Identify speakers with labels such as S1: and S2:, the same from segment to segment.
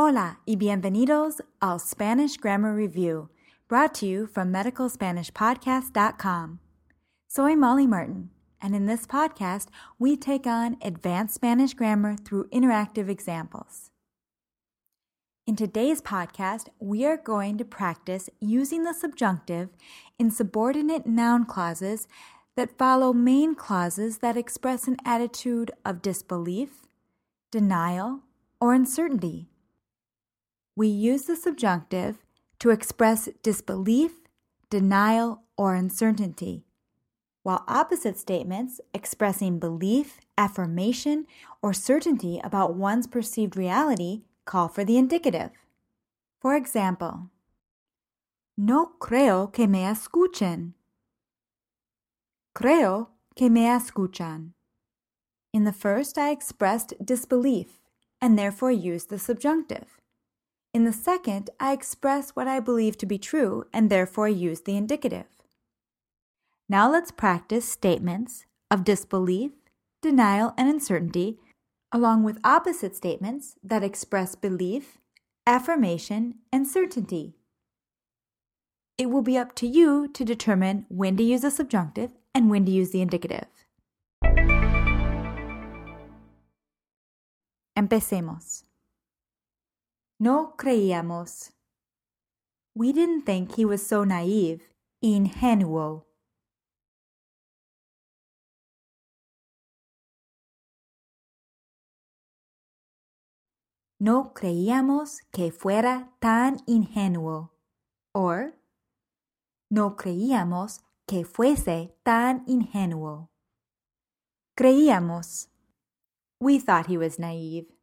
S1: Hola y bienvenidos al Spanish Grammar Review, brought to you from medicalspanishpodcast.com. Soy Molly Martin, and in this podcast, we take on advanced Spanish grammar through interactive examples. In today's podcast, we are going to practice using the subjunctive in subordinate noun clauses that follow main clauses that express an attitude of disbelief, denial, or uncertainty. We use the subjunctive to express disbelief, denial, or uncertainty, while opposite statements expressing belief, affirmation, or certainty about one's perceived reality call for the indicative. For example, No creo que me escuchen. Creo que me escuchan. In the first, I expressed disbelief and therefore used the subjunctive. In the second, I express what I believe to be true and therefore use the indicative. Now let's practice statements of disbelief, denial, and uncertainty, along with opposite statements that express belief, affirmation, and certainty. It will be up to you to determine when to use the subjunctive and when to use the indicative. Empecemos. No creíamos. We didn't think he was so naive, ingenuo. No creíamos que fuera tan ingenuo. Or, no creíamos que fuese tan ingenuo. Creíamos. We thought he was naive.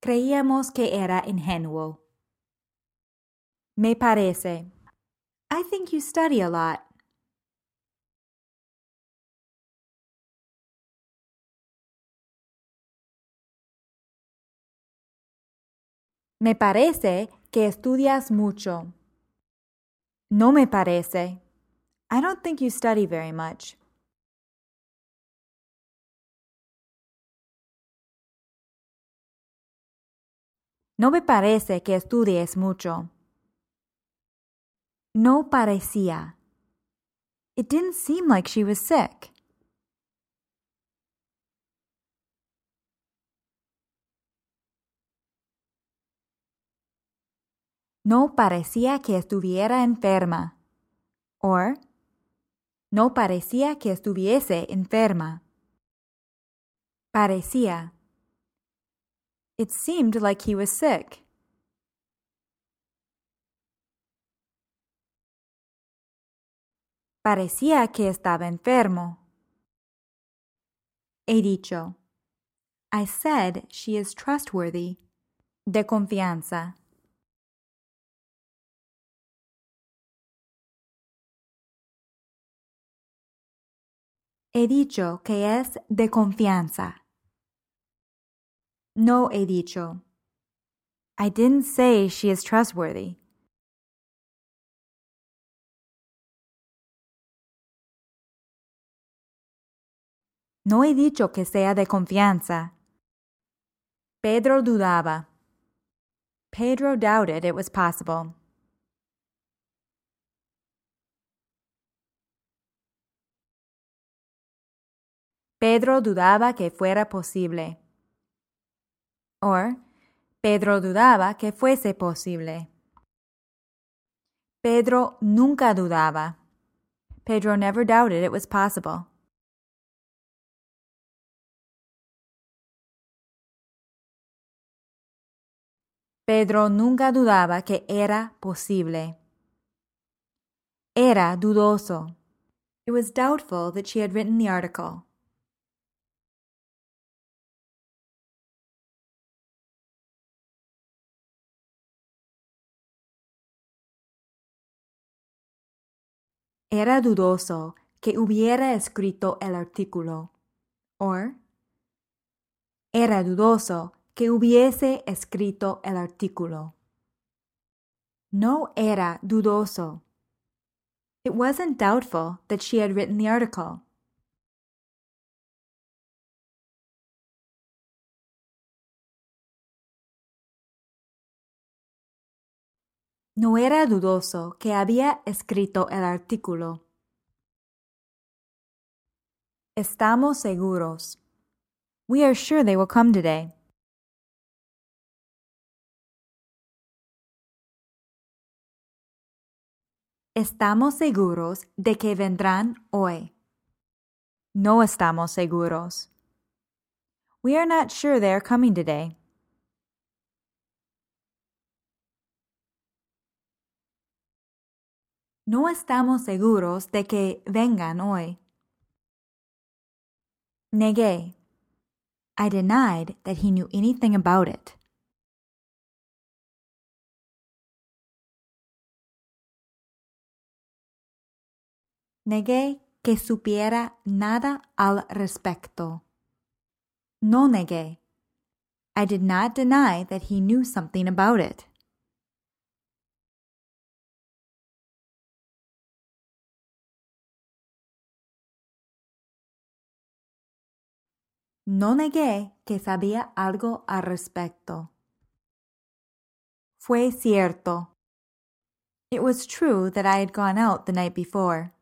S1: Creíamos que era ingenuo. Me parece. I think you study a lot. Me parece que estudias mucho. No me parece. I don't think you study very much. No me parece que estudies mucho. No parecía. It didn't seem like she was sick. No parecía que estuviera enferma. Or, no parecía que estuviese enferma. Parecía. It seemed like he was sick. Parecía que estaba enfermo. He dicho. I said she is trustworthy. De confianza. He dicho que es de confianza. No he dicho. I didn't say she is trustworthy. No he dicho que sea de confianza. Pedro dudaba. Pedro doubted it was possible. Pedro dudaba que fuera posible. Or, Pedro dudaba que fuese posible. Pedro nunca dudaba. Pedro never doubted it was possible. Pedro nunca dudaba que era posible. Era dudoso. It was doubtful that she had written the article. Era dudoso que hubiera escrito el artículo. Or, era dudoso que hubiese escrito el artículo. No era dudoso. It wasn't doubtful that she had written the article. No era dudoso que había escrito el artículo. Estamos seguros. We are sure they will come today. Estamos seguros de que vendrán hoy. No estamos seguros. We are not sure they are coming today. No estamos seguros de que vengan hoy. Negué. I denied that he knew anything about it. Negué que supiera nada al respecto. No negué. I did not deny that he knew something about it. No negué que sabía algo al respecto. Fue cierto. It was true that I had gone out the night before.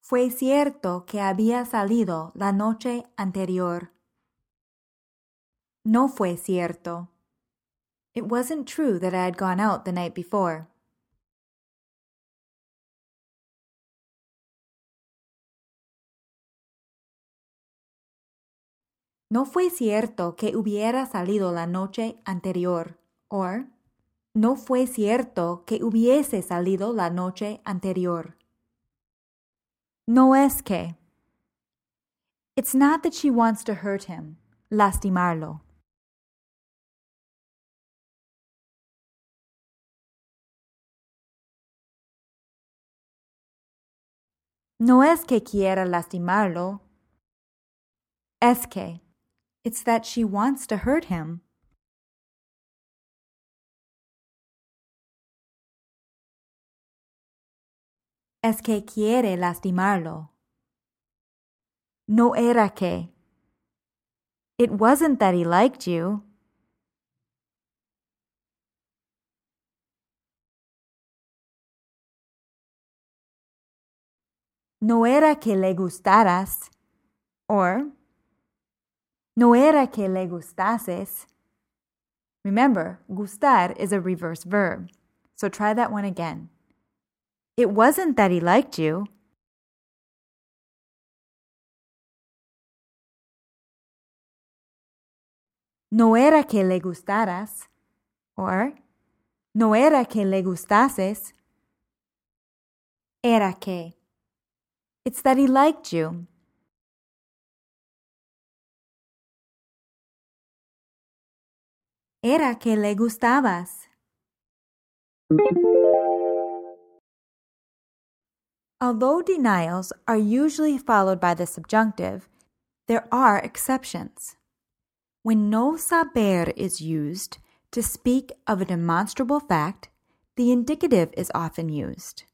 S1: Fue cierto que había salido la noche anterior. No fue cierto. It wasn't true that I had gone out the night before. No fue cierto que hubiera salido la noche anterior. Or, no fue cierto que hubiese salido la noche anterior. No es que. It's not that she wants to hurt him, lastimarlo. No es que quiera lastimarlo. Es que. It's that she wants to hurt him. Es que quiere lastimarlo. No era que. It wasn't that he liked you. No era que le gustaras. Or, no era que le gustases. Remember, gustar is a reverse verb. So try that one again. It wasn't that he liked you. No era que le gustaras. Or, no era que le gustases. Era que. It's that he liked you. Era que le gustabas. Although denials are usually followed by the subjunctive, there are exceptions. When no saber is used to speak of a demonstrable fact, the indicative is often used.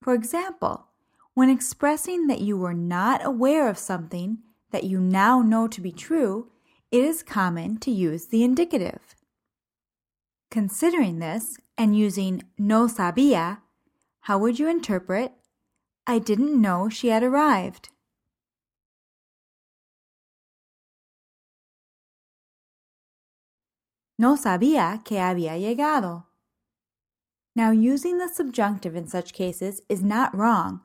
S1: For example, when expressing that you were not aware of something that you now know to be true, it is common to use the indicative. Considering this and using no sabía, how would you interpret I didn't know she had arrived? No sabía que había llegado. Now, using the subjunctive in such cases is not wrong.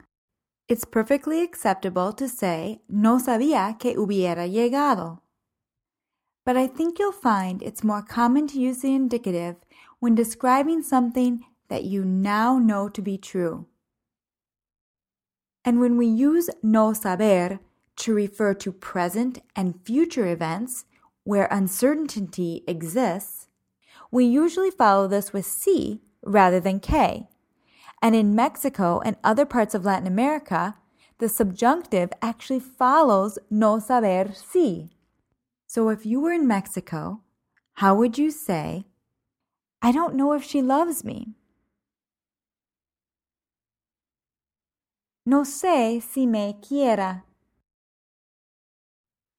S1: It's perfectly acceptable to say no sabía que hubiera llegado. But I think you'll find it's more common to use the indicative when describing something that you now know to be true. And when we use no saber to refer to present and future events where uncertainty exists, we usually follow this with si rather than que. And in Mexico and other parts of Latin America, the subjunctive actually follows no saber si. So if you were in Mexico, how would you say, I don't know if she loves me? No sé si me quiera.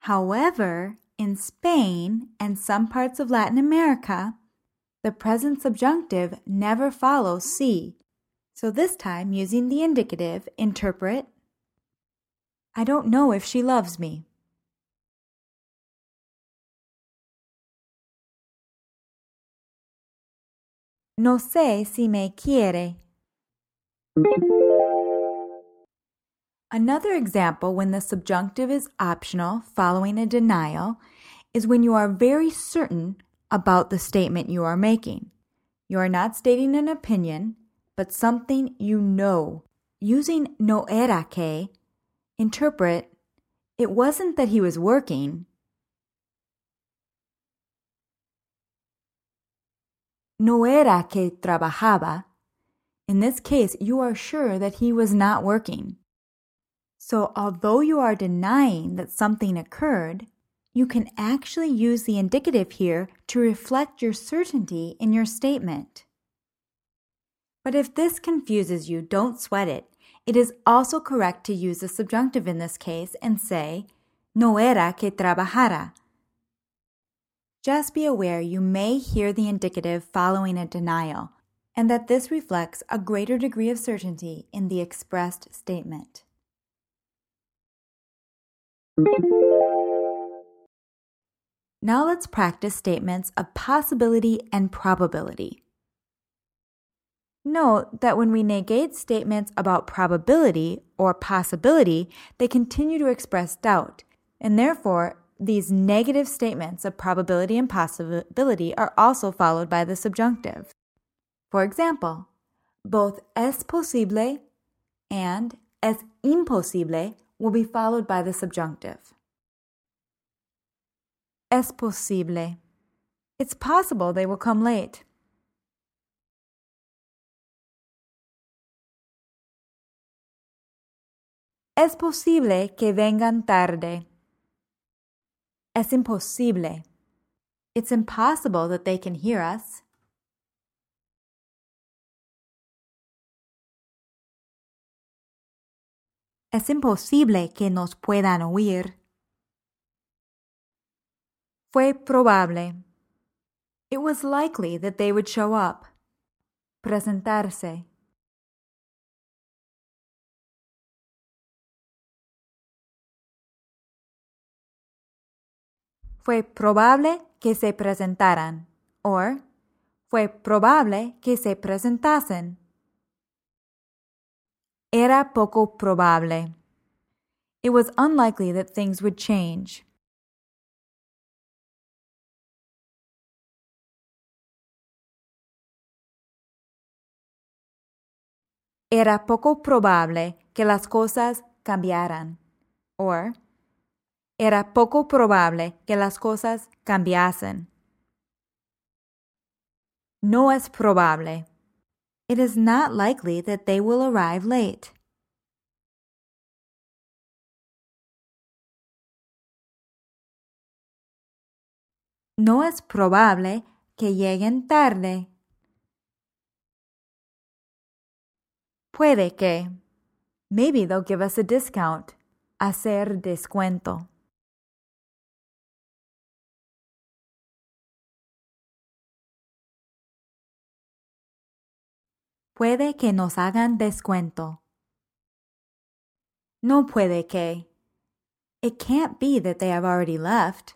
S1: However, in Spain and some parts of Latin America, the present subjunctive never follows si. So this time, using the indicative, interpret I don't know if she loves me. No sé si me quiere. Another example when the subjunctive is optional following a denial is when you are very certain about the statement you are making. You are not stating an opinion, but something you know. Using no era que, interpret, it wasn't that he was working. No era que trabajaba. In this case, you are sure that he was not working. So, although you are denying that something occurred, you can actually use the indicative here to reflect your certainty in your statement. But if this confuses you, don't sweat it. It is also correct to use the subjunctive in this case and say, no era que trabajara. Just be aware you may hear the indicative following a denial, and that this reflects a greater degree of certainty in the expressed statement. Now let's practice statements of possibility and probability. Note that when we negate statements about probability or possibility, they continue to express doubt, and therefore, these negative statements of probability and possibility are also followed by the subjunctive. For example, both es posible and es imposible will be followed by the subjunctive. Es posible. It's possible they will come late. Es posible que vengan tarde. Es imposible. It's impossible that they can hear us. Es imposible que nos puedan oír. Fue probable. It was likely that they would show up. Presentarse. Fue probable que se presentaran. Or, fue probable que se presentasen. Era poco probable. It was unlikely that things would change. Era poco probable que las cosas cambiaran. Or, era poco probable que las cosas cambiasen. No es probable. It is not likely that they will arrive late. No es probable que lleguen tarde. Puede que. Maybe they'll give us a discount. Hacer descuento. Puede que nos hagan descuento. No puede que. It can't be that they have already left.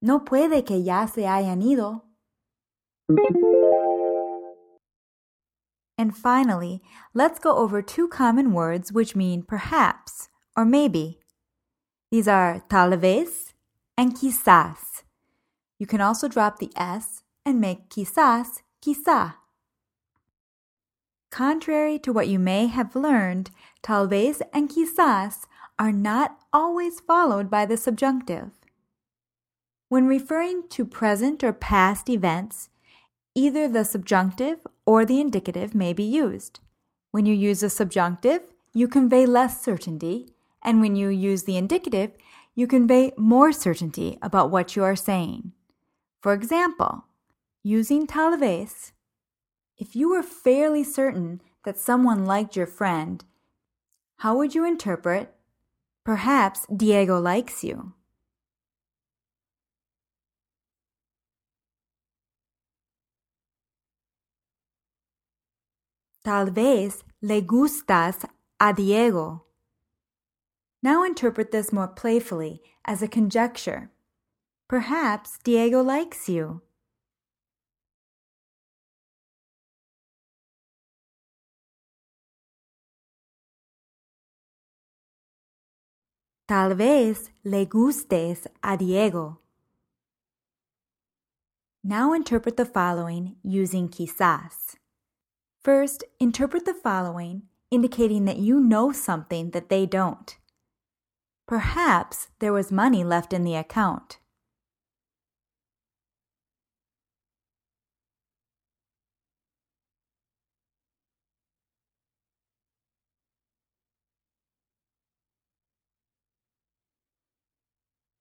S1: No puede que ya se hayan ido. And finally, let's go over two common words which mean perhaps or maybe. These are tal vez and quizás. You can also drop the S and make quizás, quizá. Contrary to what you may have learned, tal vez and quizás are not always followed by the subjunctive. When referring to present or past events, either the subjunctive or the indicative may be used. When you use the subjunctive, you convey less certainty, and when you use the indicative, you convey more certainty about what you are saying. For example, using tal vez, if you were fairly certain that someone liked your friend, how would you interpret, perhaps Diego likes you? Tal vez le gustas a Diego. Now interpret this more playfully as a conjecture. Perhaps Diego likes you. Tal vez le gustes a Diego. Now interpret the following using quizás. First, interpret the following indicating that you know something that they don't. Perhaps there was money left in the account.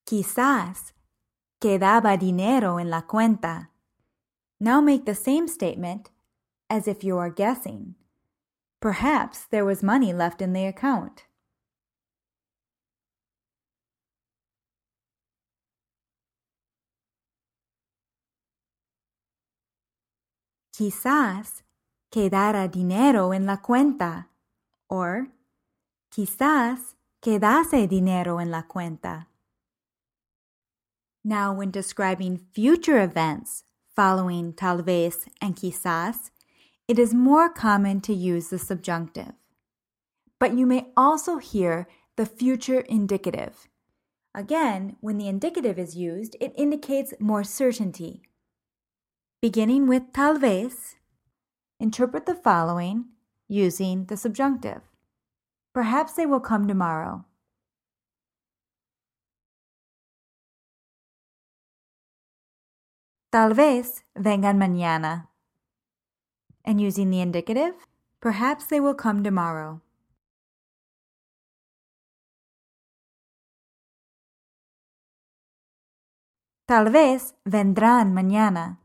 S1: Quizás quedaba dinero en la cuenta. Now make the same statement as if you are guessing. Perhaps there was money left in the account. Quizás quedara dinero en la cuenta. Or, quizás quedase dinero en la cuenta. Now, when describing future events following tal vez and quizás, it is more common to use the subjunctive. But you may also hear the future indicative. Again, when the indicative is used, it indicates more certainty. Beginning with tal vez, interpret the following using the subjunctive. Perhaps they will come tomorrow. Tal vez vengan mañana. And using the indicative, perhaps they will come tomorrow. Tal vez vendrán mañana.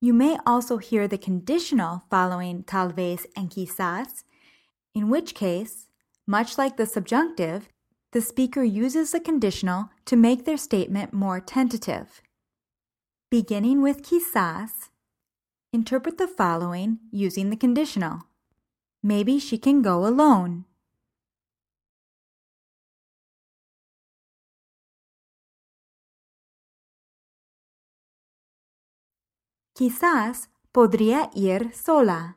S1: You may also hear the conditional following tal vez and quizás, in which case, much like the subjunctive, the speaker uses the conditional to make their statement more tentative. Beginning with quizás, interpret the following using the conditional. Maybe she can go alone. Quizás podría ir sola.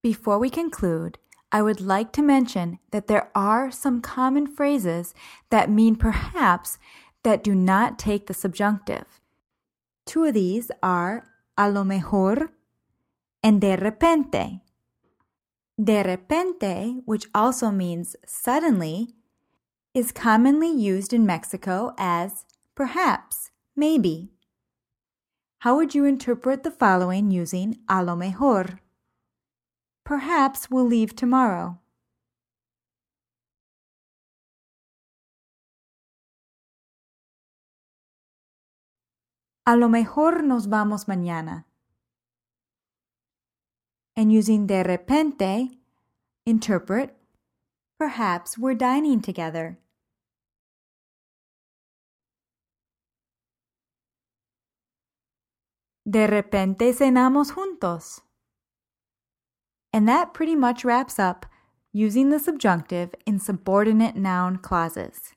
S1: Before we conclude, I would like to mention that there are some common phrases that mean perhaps that do not take the subjunctive. Two of these are a lo mejor and de repente. De repente, which also means suddenly, is commonly used in Mexico as perhaps, maybe. How would you interpret the following using a lo mejor? Perhaps we'll leave tomorrow. A lo mejor nos vamos mañana. And using de repente, interpret, perhaps we're dining together. De repente cenamos juntos. And that pretty much wraps up using the subjunctive in subordinate noun clauses.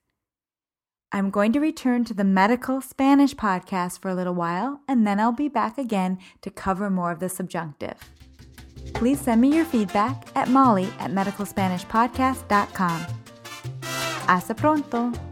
S1: I'm going to return to the medical Spanish podcast for a little while, and then I'll be back again to cover more of the subjunctive. Please send me your feedback at molly at medicalspanishpodcast.com. Hasta pronto!